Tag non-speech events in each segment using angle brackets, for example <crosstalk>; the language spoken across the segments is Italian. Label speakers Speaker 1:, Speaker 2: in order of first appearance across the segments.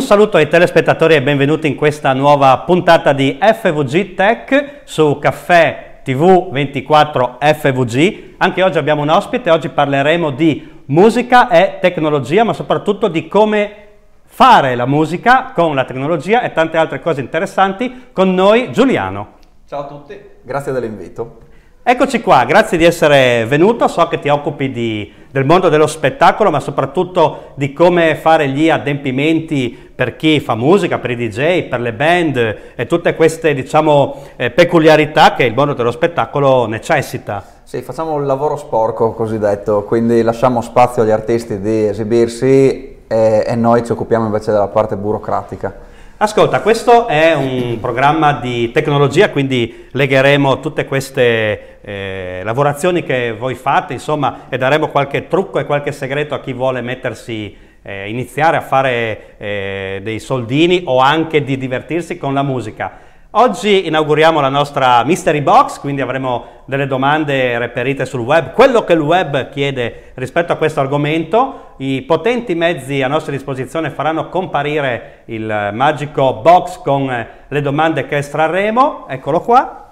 Speaker 1: Un saluto ai telespettatori e benvenuti in questa nuova puntata di FVG Tech su Caffè TV 24 FVG. Anche oggi abbiamo un ospite, oggi parleremo di musica e tecnologia, ma soprattutto di come fare la musica con la tecnologia e tante altre cose interessanti. Con noi Giuliano.
Speaker 2: Ciao a tutti, grazie dell'invito.
Speaker 1: Eccoci qua, grazie di essere venuto, so che ti occupi di, del mondo dello spettacolo, ma soprattutto di come fare gli adempimenti per chi fa musica, per i DJ, per le band e tutte queste diciamo, eh, peculiarità che il mondo dello spettacolo necessita.
Speaker 2: Sì, facciamo il lavoro sporco cosiddetto, quindi lasciamo spazio agli artisti di esibirsi e, e noi ci occupiamo invece della parte burocratica.
Speaker 1: Ascolta, questo è un programma di tecnologia, quindi legheremo tutte queste eh, lavorazioni che voi fate, insomma, e daremo qualche trucco e qualche segreto a chi vuole mettersi, eh, iniziare a fare eh, dei soldini o anche di divertirsi con la musica. Oggi inauguriamo la nostra Mystery Box, quindi avremo delle domande reperite sul web, quello che il web chiede rispetto a questo argomento. I potenti mezzi a nostra disposizione faranno comparire il magico box con le domande che estrarremo. Eccolo qua.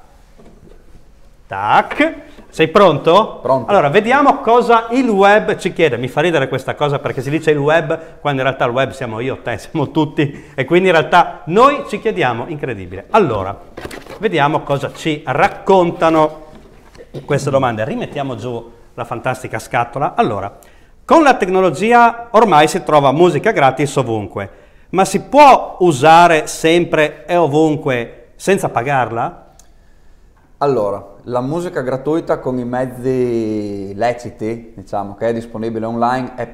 Speaker 1: Tac. Sei pronto?
Speaker 2: Pronto.
Speaker 1: Allora, vediamo cosa il web ci chiede. Mi fa ridere questa cosa perché si dice il web quando in realtà il web siamo io, te, siamo tutti e quindi in realtà noi ci chiediamo, incredibile. Allora, vediamo cosa ci raccontano queste domande. Rimettiamo giù la fantastica scatola. Allora, con la tecnologia ormai si trova musica gratis ovunque, ma si può usare sempre e ovunque senza pagarla?
Speaker 2: Allora, la musica gratuita con i mezzi leciti, diciamo, che è disponibile online, è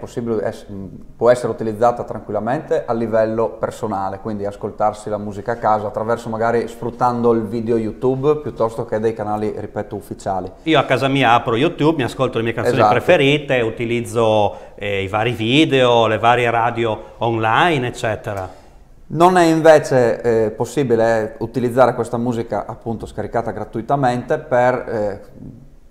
Speaker 2: può essere utilizzata tranquillamente a livello personale, quindi ascoltarsi la musica a casa attraverso magari sfruttando il video YouTube piuttosto che dei canali, ripeto, ufficiali.
Speaker 1: Io a casa mia apro YouTube, mi ascolto le mie canzoni
Speaker 2: Esatto.
Speaker 1: preferite, utilizzo eh, i vari video, le varie radio online, eccetera.
Speaker 2: Non è invece eh, possibile utilizzare questa musica appunto scaricata gratuitamente per eh,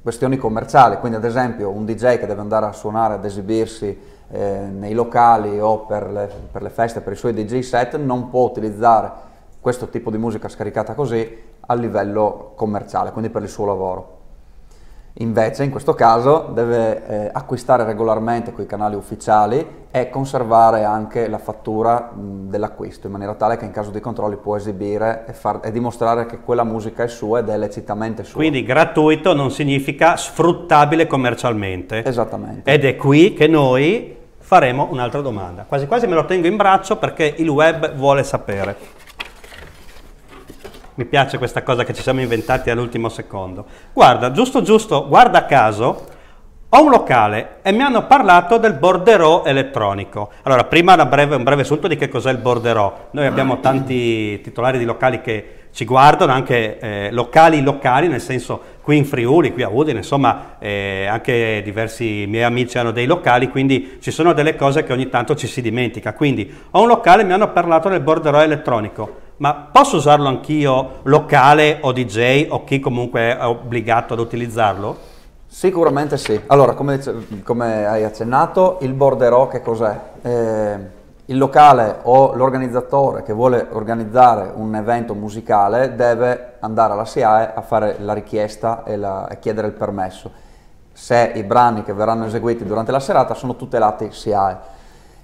Speaker 2: questioni commerciali, quindi ad esempio un DJ che deve andare a suonare, ad esibirsi eh, nei locali o per le, per le feste, per i suoi DJ set, non può utilizzare questo tipo di musica scaricata così a livello commerciale, quindi per il suo lavoro. Invece in questo caso deve eh, acquistare regolarmente quei canali ufficiali e conservare anche la fattura mh, dell'acquisto in maniera tale che in caso di controlli può esibire e, far- e dimostrare che quella musica è sua ed è lecitamente sua.
Speaker 1: Quindi gratuito non significa sfruttabile commercialmente.
Speaker 2: Esattamente.
Speaker 1: Ed è qui che noi faremo un'altra domanda. Quasi quasi me lo tengo in braccio perché il web vuole sapere. Mi piace questa cosa che ci siamo inventati all'ultimo secondo. Guarda, giusto giusto, guarda caso, ho un locale e mi hanno parlato del borderò elettronico. Allora, prima breve, un breve assunto di che cos'è il borderò. Noi abbiamo tanti titolari di locali che ci guardano, anche eh, locali locali, nel senso qui in Friuli, qui a Udine, insomma eh, anche diversi miei amici hanno dei locali, quindi ci sono delle cose che ogni tanto ci si dimentica. Quindi ho un locale e mi hanno parlato del borderò elettronico. Ma posso usarlo anch'io locale o DJ o chi comunque è obbligato ad utilizzarlo?
Speaker 2: Sicuramente sì. Allora, come, come hai accennato, il borderò che cos'è? Eh, il locale o l'organizzatore che vuole organizzare un evento musicale deve andare alla SIAE a fare la richiesta e, la- e chiedere il permesso. Se i brani che verranno eseguiti durante la serata sono tutelati SIAE.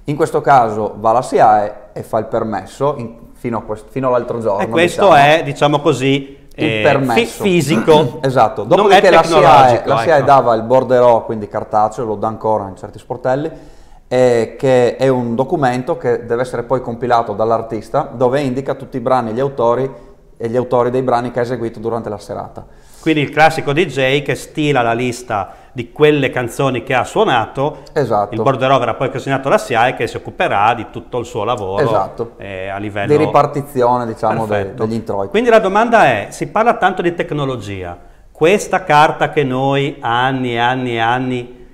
Speaker 2: In questo caso va alla SIAE e fa il permesso in- fino, fino all'altro giorno.
Speaker 1: E questo
Speaker 2: diciamo.
Speaker 1: è, diciamo così,
Speaker 2: il
Speaker 1: eh,
Speaker 2: permesso
Speaker 1: fi- fisico. <clears throat>
Speaker 2: esatto. Dopodiché la SIAE,
Speaker 1: tecnologico.
Speaker 2: la SIAE
Speaker 1: ecco.
Speaker 2: dava il borderò, quindi cartaceo, lo dà ancora in certi sportelli, eh, che è un documento che deve essere poi compilato dall'artista dove indica tutti i brani, gli autori e gli autori dei brani che ha eseguito durante la serata.
Speaker 1: Quindi il classico DJ che stila la lista di quelle canzoni che ha suonato,
Speaker 2: Esatto.
Speaker 1: il borderò verrà poi consegnato alla SIAE che si occuperà di tutto il suo lavoro
Speaker 2: Esatto.
Speaker 1: eh, a livello
Speaker 2: Di ripartizione, diciamo, de-
Speaker 1: Perfetto.
Speaker 2: degli introiti.
Speaker 1: Quindi la domanda è, si parla tanto di tecnologia, questa carta che noi anni e anni e anni,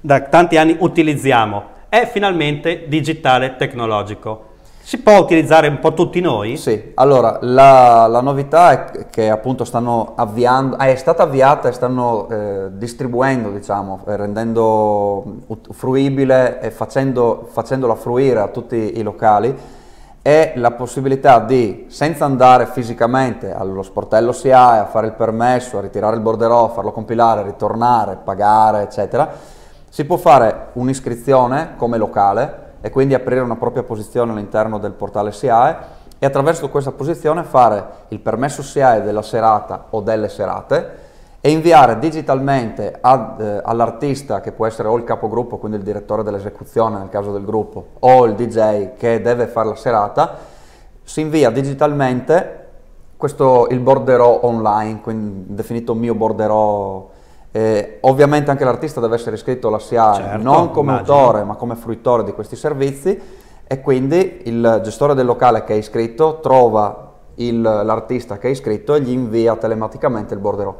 Speaker 1: da tanti anni utilizziamo, è finalmente digitale tecnologico? Si può utilizzare un po' tutti noi?
Speaker 2: Sì, allora la, la novità è che appunto stanno avviando, è stata avviata e stanno eh, distribuendo, diciamo, rendendo fruibile e facendo, facendola fruire a tutti i locali, è la possibilità di, senza andare fisicamente allo sportello SIAE a fare il permesso, a ritirare il borderò, farlo compilare, ritornare, pagare, eccetera, si può fare un'iscrizione come locale e quindi aprire una propria posizione all'interno del portale SIAE e attraverso questa posizione fare il permesso SIAE della serata o delle serate e inviare digitalmente ad, eh, all'artista che può essere o il capogruppo, quindi il direttore dell'esecuzione nel caso del gruppo, o il DJ che deve fare la serata, si invia digitalmente questo, il borderò online, quindi definito mio borderò eh, ovviamente anche l'artista deve essere iscritto alla SIAE certo, non come immagino. autore ma come fruitore di questi servizi e quindi il gestore del locale che è iscritto trova il, l'artista che è iscritto e gli invia telematicamente il borderò.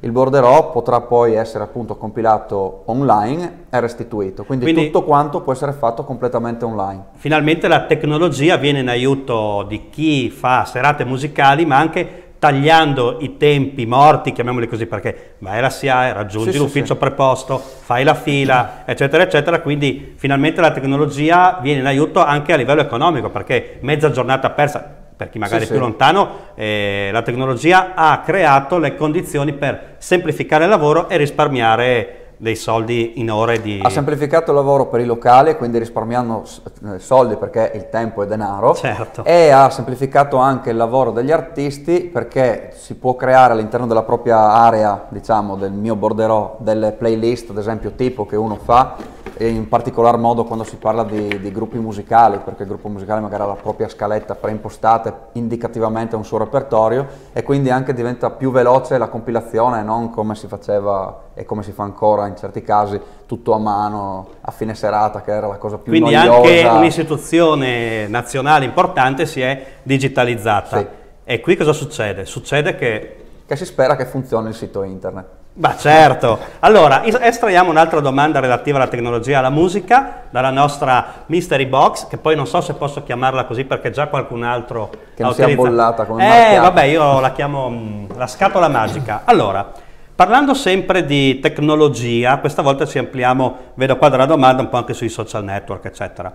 Speaker 2: Il borderò potrà poi essere appunto compilato online e restituito, quindi, quindi tutto quanto può essere fatto completamente online.
Speaker 1: Finalmente la tecnologia viene in aiuto di chi fa serate musicali ma anche tagliando i tempi morti, chiamiamoli così perché vai alla SIAE, raggiungi sì, l'ufficio sì, preposto, fai la fila, eccetera, eccetera, quindi finalmente la tecnologia viene in aiuto anche a livello economico perché mezza giornata persa, per chi magari è più lontano, eh, la tecnologia ha creato le condizioni per semplificare il lavoro e risparmiare dei soldi in ore di...
Speaker 2: Ha semplificato il lavoro per i locali, quindi risparmiando eh, soldi perché il tempo è denaro.
Speaker 1: Certo.
Speaker 2: E ha semplificato anche il lavoro degli artisti perché si può creare all'interno della propria area, diciamo, del mio borderò, delle playlist, ad esempio, tipo che uno fa, in particolar modo quando si parla di, di gruppi musicali, perché il gruppo musicale magari ha la propria scaletta preimpostata indicativamente un suo repertorio e quindi anche diventa più veloce la compilazione, non come si faceva e come si fa ancora in certi casi tutto a mano a fine serata che era la cosa più
Speaker 1: Quindi
Speaker 2: noiosa.
Speaker 1: anche un'istituzione nazionale importante si è digitalizzata. Sì. E qui cosa succede? Succede che...
Speaker 2: Che si spera che funzioni il sito internet.
Speaker 1: Ma certo. Allora, estraiamo un'altra domanda relativa alla tecnologia e alla musica dalla nostra Mystery Box, che poi non so se posso chiamarla così perché già qualcun altro
Speaker 2: che non sia bollata come
Speaker 1: Eh, marchiata. vabbè, io la chiamo mh, mm, la scatola magica. Allora, Parlando sempre di tecnologia, questa volta ci ampliamo, vedo qua dalla domanda, un po' anche sui social network, eccetera.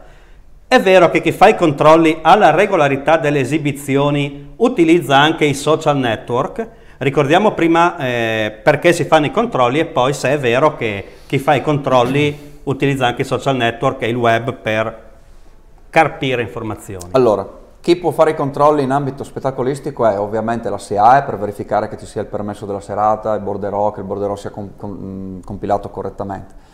Speaker 1: È vero che chi fa i controlli alla regolarità delle esibizioni utilizza anche i social network? Ricordiamo prima eh, perché si fanno i controlli e poi se è vero che chi fa i controlli utilizza anche i social network e il web per carpire informazioni.
Speaker 2: Allora, chi può fare i controlli in ambito spettacolistico è ovviamente la SIAE per verificare che ci sia il permesso della serata, il borderò, che il borderò sia com com compilato correttamente.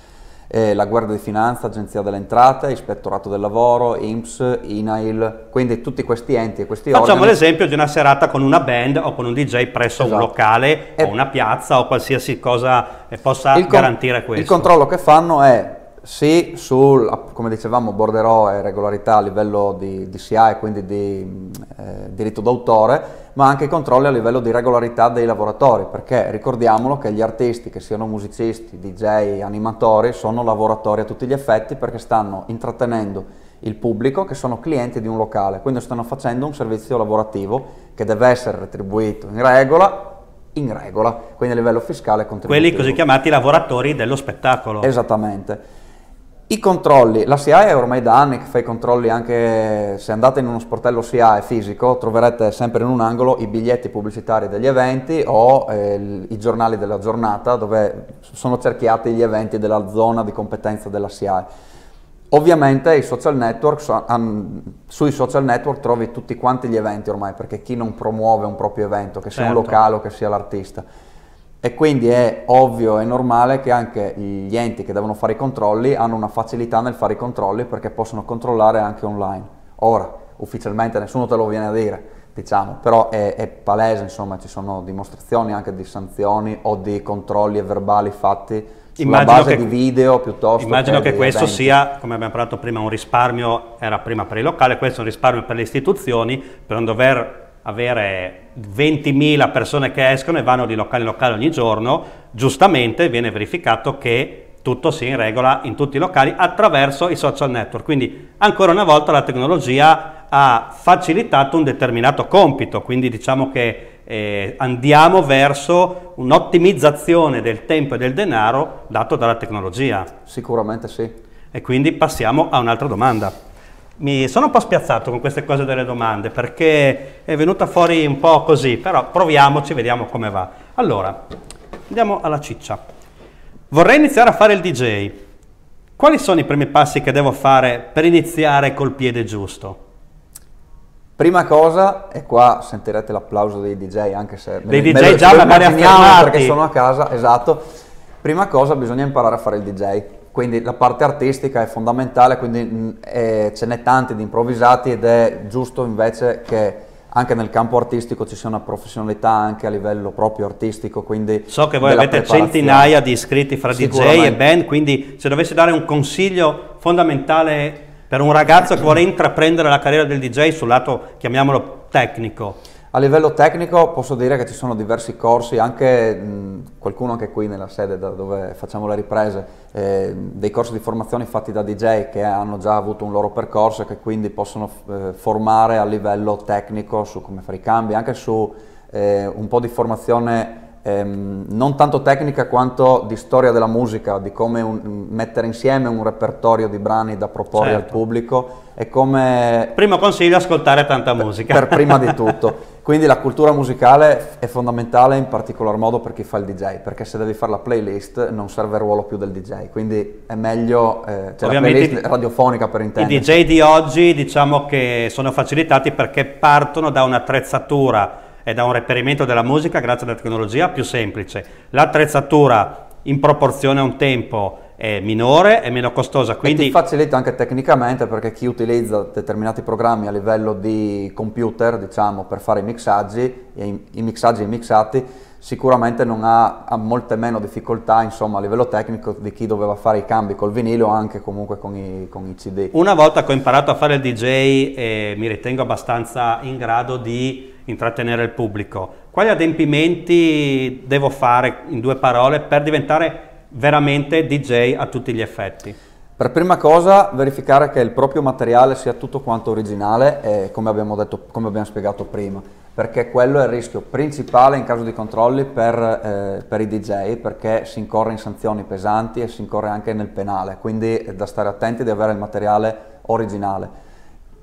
Speaker 2: E la Guardia di Finanza, Agenzia delle Entrate, Ispettorato del Lavoro, INPS, INAIL, quindi tutti questi enti e questi
Speaker 1: Facciamo
Speaker 2: organi.
Speaker 1: Facciamo l'esempio di una serata con una band o con un DJ presso esatto. un locale e o una piazza o qualsiasi cosa possa garantire questo.
Speaker 2: Il controllo che fanno è sì, sul, come dicevamo, borderò e regolarità a livello di, di CI, quindi di eh, diritto d'autore, ma anche controlli a livello di regolarità dei lavoratori, perché ricordiamolo che gli artisti, che siano musicisti, DJ, animatori, sono lavoratori a tutti gli effetti perché stanno intrattenendo il pubblico che sono clienti di un locale, quindi stanno facendo un servizio lavorativo che deve essere retribuito in regola in regola, quindi a livello fiscale contributivo.
Speaker 1: Quelli così chiamati lavoratori dello spettacolo.
Speaker 2: Esattamente. I controlli, la SIAE è ormai da anni che fa i controlli anche se andate in uno sportello SIAE fisico troverete sempre in un angolo i biglietti pubblicitari degli eventi o eh, i giornali della giornata dove sono cerchiati gli eventi della zona di competenza della SIAE. Ovviamente i social network, sui social network trovi tutti quanti gli eventi ormai perché chi non promuove un proprio evento, che sia certo. un locale o che sia l'artista e quindi è ovvio e normale che anche gli enti che devono fare i controlli hanno una facilità nel fare i controlli perché possono controllare anche online. Ora, ufficialmente nessuno te lo viene a dire, diciamo, però è, è palese, insomma, ci sono dimostrazioni anche di sanzioni o di controlli verbali fatti sulla immagino base che, di video piuttosto
Speaker 1: immagino che, che questo eventi. sia come abbiamo parlato prima un risparmio era prima per il locale questo è un risparmio per le istituzioni per non dover avere 20.000 persone che escono e vanno di locale in locale ogni giorno, giustamente viene verificato che tutto sia in regola in tutti i locali attraverso i social network. Quindi ancora una volta la tecnologia ha facilitato un determinato compito, quindi diciamo che eh, andiamo verso un'ottimizzazione del tempo e del denaro dato dalla tecnologia.
Speaker 2: Sicuramente sì.
Speaker 1: E quindi passiamo a un'altra domanda. Mi sono un po' spiazzato con queste cose delle domande perché è venuta fuori un po' così, però proviamoci, vediamo come va. Allora, andiamo alla ciccia. Vorrei iniziare a fare il DJ. Quali sono i primi passi che devo fare per iniziare col piede giusto?
Speaker 2: Prima cosa, e qua sentirete l'applauso dei DJ, anche se
Speaker 1: dei
Speaker 2: me,
Speaker 1: DJ
Speaker 2: me
Speaker 1: già magari affermati.
Speaker 2: perché sono a casa, esatto. Prima cosa bisogna imparare a fare il DJ, quindi la parte artistica è fondamentale, quindi eh, ce n'è tanti di improvvisati ed è giusto invece che anche nel campo artistico ci sia una professionalità anche a livello proprio artistico, quindi
Speaker 1: So che voi avete centinaia di iscritti fra DJ e band, quindi se dovessi dare un consiglio fondamentale per un ragazzo che vuole intraprendere la carriera del DJ sul lato, chiamiamolo tecnico,
Speaker 2: a livello tecnico posso dire che ci sono diversi corsi, anche mh, qualcuno anche qui nella sede da dove facciamo le riprese, eh, dei corsi di formazione fatti da DJ che hanno già avuto un loro percorso e che quindi possono eh, formare a livello tecnico su come fare i cambi, anche su eh, un po' di formazione ehm, non tanto tecnica quanto di storia della musica, di come un, mettere insieme un repertorio di brani da proporre certo. al pubblico e come...
Speaker 1: Primo consiglio, ascoltare tanta musica.
Speaker 2: Per prima di <laughs> tutto. Quindi la cultura musicale è fondamentale in particolar modo per chi fa il DJ, perché se devi fare la playlist non serve il ruolo più del DJ, quindi è meglio, eh, cioè la playlist radiofonica per intendere.
Speaker 1: I DJ di oggi diciamo che sono facilitati perché partono da un'attrezzatura e da un reperimento della musica grazie alla tecnologia più semplice. L'attrezzatura in proporzione a un tempo è minore e meno costosa. Quindi... E
Speaker 2: ti facilita anche tecnicamente perché chi utilizza determinati programmi a livello di computer, diciamo, per fare i mixaggi, i, i mixaggi e i mixati, sicuramente non ha, ha, molte meno difficoltà insomma, a livello tecnico di chi doveva fare i cambi col vinile o anche comunque con i, con i CD.
Speaker 1: Una volta che ho imparato a fare il DJ eh, mi ritengo abbastanza in grado di intrattenere il pubblico. Quali adempimenti devo fare in due parole per diventare veramente DJ a tutti gli effetti?
Speaker 2: Per prima cosa verificare che il proprio materiale sia tutto quanto originale e come abbiamo, detto, come abbiamo spiegato prima, perché quello è il rischio principale in caso di controlli per, eh, per, i DJ, perché si incorre in sanzioni pesanti e si incorre anche nel penale, quindi è da stare attenti di avere il materiale originale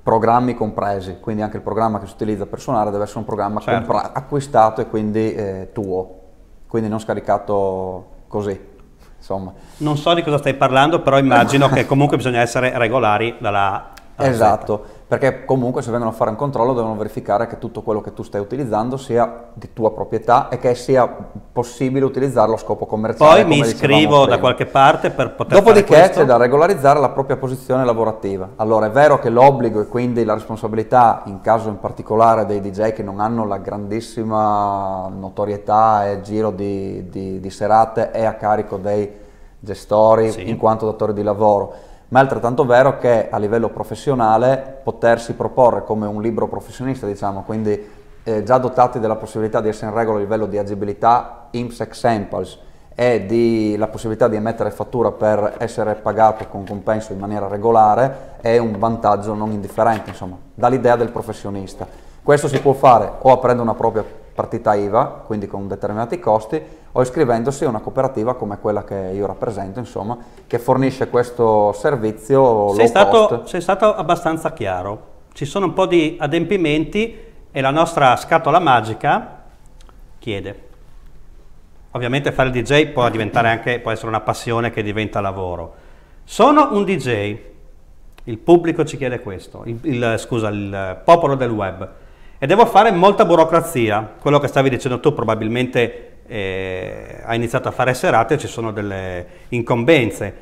Speaker 2: programmi compresi, quindi anche il programma che si utilizza per suonare deve essere un programma certo. acquistato e quindi eh, tuo, quindi non scaricato così. Insomma.
Speaker 1: Non so di cosa stai parlando, però immagino <laughs> che comunque bisogna essere regolari dalla...
Speaker 2: dalla esatto. Seta perché comunque se vengono a fare un controllo devono verificare che tutto quello che tu stai utilizzando sia di tua proprietà e che sia possibile utilizzarlo a scopo commerciale.
Speaker 1: Poi mi iscrivo da qualche parte per poter
Speaker 2: Dopodiché c'è da regolarizzare la propria posizione lavorativa. Allora è vero che l'obbligo e quindi la responsabilità, in caso in particolare dei DJ che non hanno la grandissima notorietà e giro di, di, di serate, è a carico dei gestori sì. in quanto datori di lavoro ma è altrettanto vero che a livello professionale potersi proporre come un libro professionista, diciamo, quindi eh, già dotati della possibilità di essere in regola a livello di agibilità, IMSS Examples e di, la possibilità di emettere fattura per essere pagato con compenso in maniera regolare è un vantaggio non indifferente, insomma, dall'idea del professionista. Questo si può fare o aprendo una propria partita IVA, quindi con determinati costi, o iscrivendosi a una cooperativa come quella che io rappresento, insomma, che fornisce questo servizio
Speaker 1: sei stato, sei stato abbastanza chiaro. Ci sono un po' di adempimenti e la nostra scatola magica chiede. Ovviamente fare il DJ può diventare anche, può essere una passione che diventa lavoro. Sono un DJ, il pubblico ci chiede questo, il, il, scusa, il popolo del web e devo fare molta burocrazia, quello che stavi dicendo tu probabilmente eh, ha iniziato a fare serate, ci sono delle incombenze.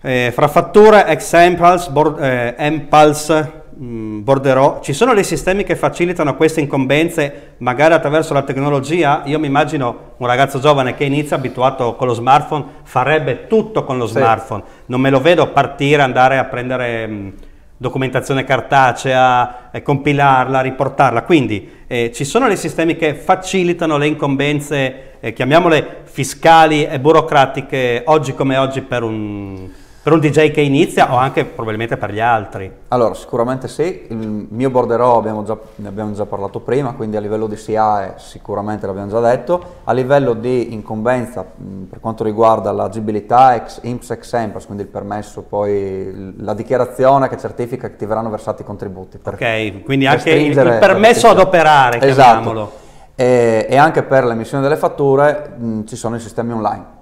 Speaker 1: Eh, fra fatture, examples, board, eh, Empals, mh, Borderò, ci sono dei sistemi che facilitano queste incombenze magari attraverso la tecnologia? Io mi immagino un ragazzo giovane che inizia abituato con lo smartphone, farebbe tutto con lo sì. smartphone, non me lo vedo partire, andare a prendere... Mh, documentazione cartacea, eh, compilarla, riportarla. Quindi eh, ci sono dei sistemi che facilitano le incombenze, eh, chiamiamole fiscali e burocratiche, oggi come oggi per un, per un DJ che inizia o anche probabilmente per gli altri?
Speaker 2: Allora, sicuramente sì, il mio borderò abbiamo già, ne abbiamo già parlato prima, quindi a livello di SIAE sicuramente l'abbiamo già detto, a livello di incombenza per quanto riguarda l'agibilità ex IMSS ex Empers, quindi il permesso, poi la dichiarazione che certifica che ti verranno versati i contributi.
Speaker 1: Ok, quindi anche il, il permesso ad operare, esatto. chiamiamolo.
Speaker 2: E, e, anche per l'emissione delle fatture mh, ci sono i sistemi online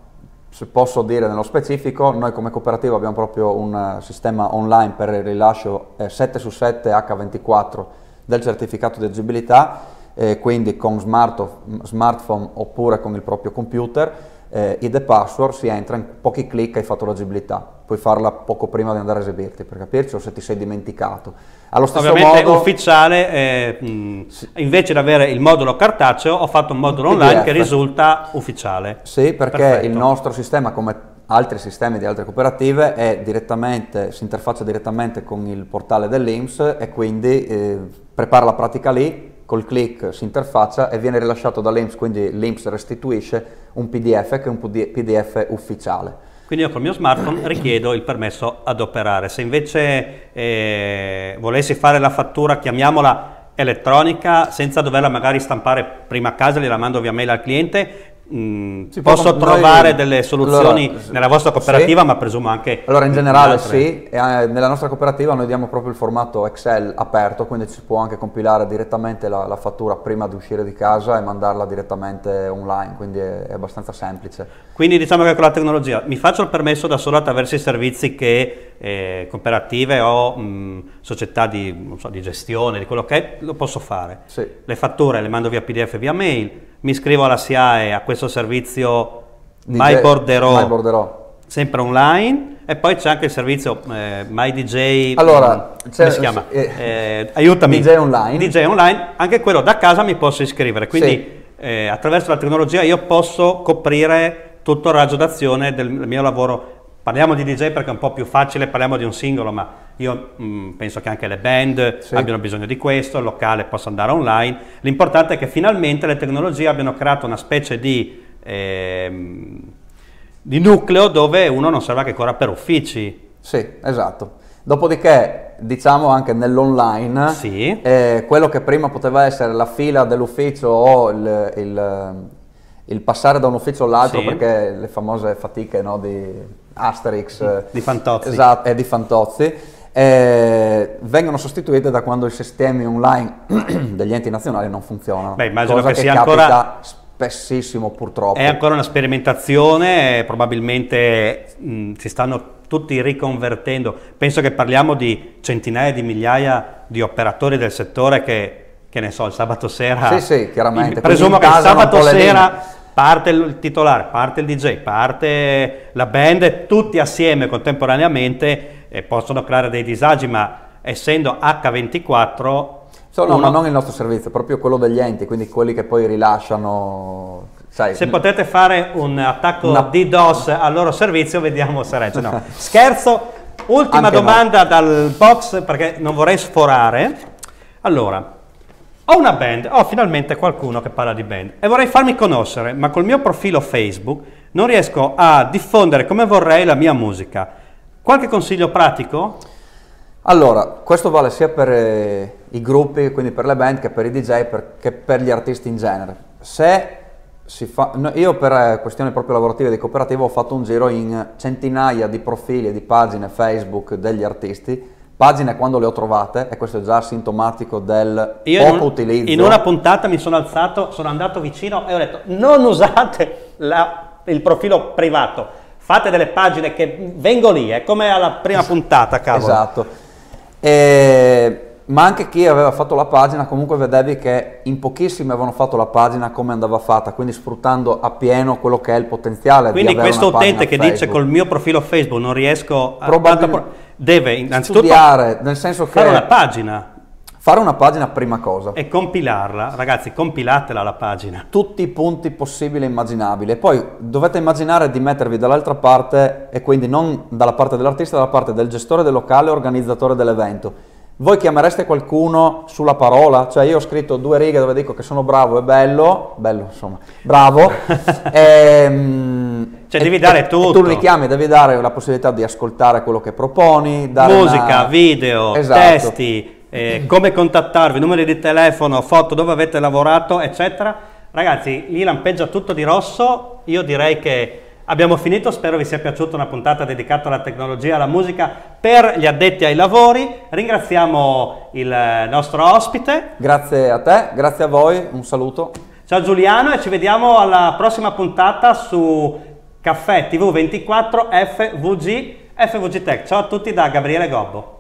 Speaker 2: se posso dire nello specifico, noi come cooperativa abbiamo proprio un uh, sistema online per il rilascio eh, 7 su 7 H24 del certificato di agibilità, eh, quindi con smart smartphone oppure con il proprio computer, eh, id e password si entra in pochi clic hai fatto l'agibilità, puoi farla poco prima di andare a esibirti per capirci o se ti sei dimenticato.
Speaker 1: Allo stesso Ovviamente modo, ufficiale, eh, mh, invece di avere il modulo cartaceo ho fatto un modulo PDF. online che risulta ufficiale.
Speaker 2: Sì, perché Perfetto. il nostro sistema come altri sistemi di altre cooperative è direttamente, si interfaccia direttamente con il portale dell'IMS e quindi eh, prepara la pratica lì, col click si interfaccia e viene rilasciato dall'IMS, quindi l'IMS restituisce un PDF che è un PDF ufficiale.
Speaker 1: Quindi io col mio smartphone richiedo il permesso ad operare. Se invece eh, volessi fare la fattura, chiamiamola elettronica, senza doverla magari stampare prima a casa, gliela mando via mail al cliente, Mm, posso trovare noi, delle soluzioni allora, nella vostra cooperativa, sì. ma presumo anche.
Speaker 2: Allora, in generale, in sì. E, eh, nella nostra cooperativa noi diamo proprio il formato Excel aperto, quindi si può anche compilare direttamente la, la fattura prima di uscire di casa e mandarla direttamente online, quindi è, è, abbastanza semplice.
Speaker 1: Quindi diciamo che con la tecnologia mi faccio il permesso da solo attraverso i servizi che eh, cooperative o mh, società di, so, di, gestione, di quello che è, lo posso fare.
Speaker 2: Sì.
Speaker 1: Le fatture le mando via PDF via mail mi iscrivo alla SIAE a questo servizio MyBorderò, sempre online. E poi c'è anche il servizio eh, MyDJ
Speaker 2: allora,
Speaker 1: come si chiama? Eh, eh, aiutami.
Speaker 2: DJ online.
Speaker 1: DJ online. Anche quello da casa mi posso iscrivere. Quindi sì. Eh, attraverso la tecnologia io posso coprire tutto il raggio d'azione del mio lavoro. Parliamo di DJ perché è un po' più facile, parliamo di un singolo, ma io mh, mm, penso che anche le band sì. abbiano bisogno di questo, il locale possa andare online. L'importante è che finalmente le tecnologie abbiano creato una specie di, eh, di nucleo dove uno non serve che corra per uffici.
Speaker 2: Sì, esatto. Dopodiché, diciamo anche nell'online,
Speaker 1: sì.
Speaker 2: eh, quello che prima poteva essere la fila dell'ufficio o il, il, il, passare da un ufficio all'altro, sì. perché le famose fatiche no, di Asterix
Speaker 1: di Fantozzi,
Speaker 2: esatto, è di Fantozzi eh, vengono sostituite da quando i sistemi online <clears throat> degli enti nazionali non funzionano.
Speaker 1: Beh, immagino che, che sia ancora
Speaker 2: spessissimo purtroppo.
Speaker 1: È ancora una sperimentazione, probabilmente mh, si stanno tutti riconvertendo. Penso che parliamo di centinaia di migliaia di operatori del settore che, che ne so, il sabato sera...
Speaker 2: Sì, sì, chiaramente. <laughs>
Speaker 1: Presumo che il sabato sera parte il titolare, parte il DJ, parte la band, tutti assieme contemporaneamente eh, possono creare dei disagi, ma essendo H24...
Speaker 2: So, no, uno... ma non il nostro servizio, proprio quello degli enti, quindi quelli che poi rilasciano...
Speaker 1: Sai, se potete fare un attacco una... DDoS al loro servizio, vediamo se regge. No. <laughs> Scherzo, ultima Anche domanda no. dal box perché non vorrei sforare. Allora, ho una band, ho finalmente qualcuno che parla di band e vorrei farmi conoscere, ma col mio profilo Facebook non riesco a diffondere come vorrei la mia musica. Qualche consiglio pratico?
Speaker 2: Allora, questo vale sia per eh, i gruppi, quindi per le band, che per i DJ, per, che per gli artisti in genere. Se si fa, io per eh, questioni proprio lavorative di cooperativa ho fatto un giro in centinaia di profili e di pagine Facebook degli artisti Pagine quando le ho trovate, e questo è già sintomatico del Io poco in un, utilizzo.
Speaker 1: In una puntata mi sono alzato, sono andato vicino e ho detto non usate la, il profilo privato, fate delle pagine che vengo lì, è come alla prima puntata, cavolo.
Speaker 2: Esatto. E, ma anche chi aveva fatto la pagina comunque vedevi che in pochissimi avevano fatto la pagina come andava fatta, quindi sfruttando appieno quello che è il potenziale
Speaker 1: quindi questo utente che dice col mio profilo Facebook non riesco a... Probabilmente deve innanzitutto
Speaker 2: studiare, nel senso che
Speaker 1: fare una pagina.
Speaker 2: Fare una pagina prima cosa.
Speaker 1: E compilarla, ragazzi, compilatela la pagina.
Speaker 2: Tutti i punti possibili e immaginabili. E poi dovete immaginare di mettervi dall'altra parte, e quindi non dalla parte dell'artista, dalla parte del gestore del locale, organizzatore dell'evento. Voi chiamereste qualcuno sulla parola? Cioè io ho scritto due righe dove dico che sono bravo e bello, bello insomma, bravo, <laughs>
Speaker 1: e, cioè e, devi dare tutto.
Speaker 2: tu li chiami, devi dare la possibilità di ascoltare quello che proponi,
Speaker 1: musica, una... video, esatto. testi, eh, come contattarvi, numeri di telefono, foto, dove avete lavorato, eccetera. Ragazzi, lì lampeggia tutto di rosso, io direi che abbiamo finito, spero vi sia piaciuta una puntata dedicata alla tecnologia e alla musica per gli addetti ai lavori. Ringraziamo il nostro ospite.
Speaker 2: Grazie a te, grazie a voi, un saluto.
Speaker 1: Ciao Giuliano e ci vediamo alla prossima puntata su Caffè TV24 FVG FVG Tech. Ciao a tutti da Gabriele Gobbo.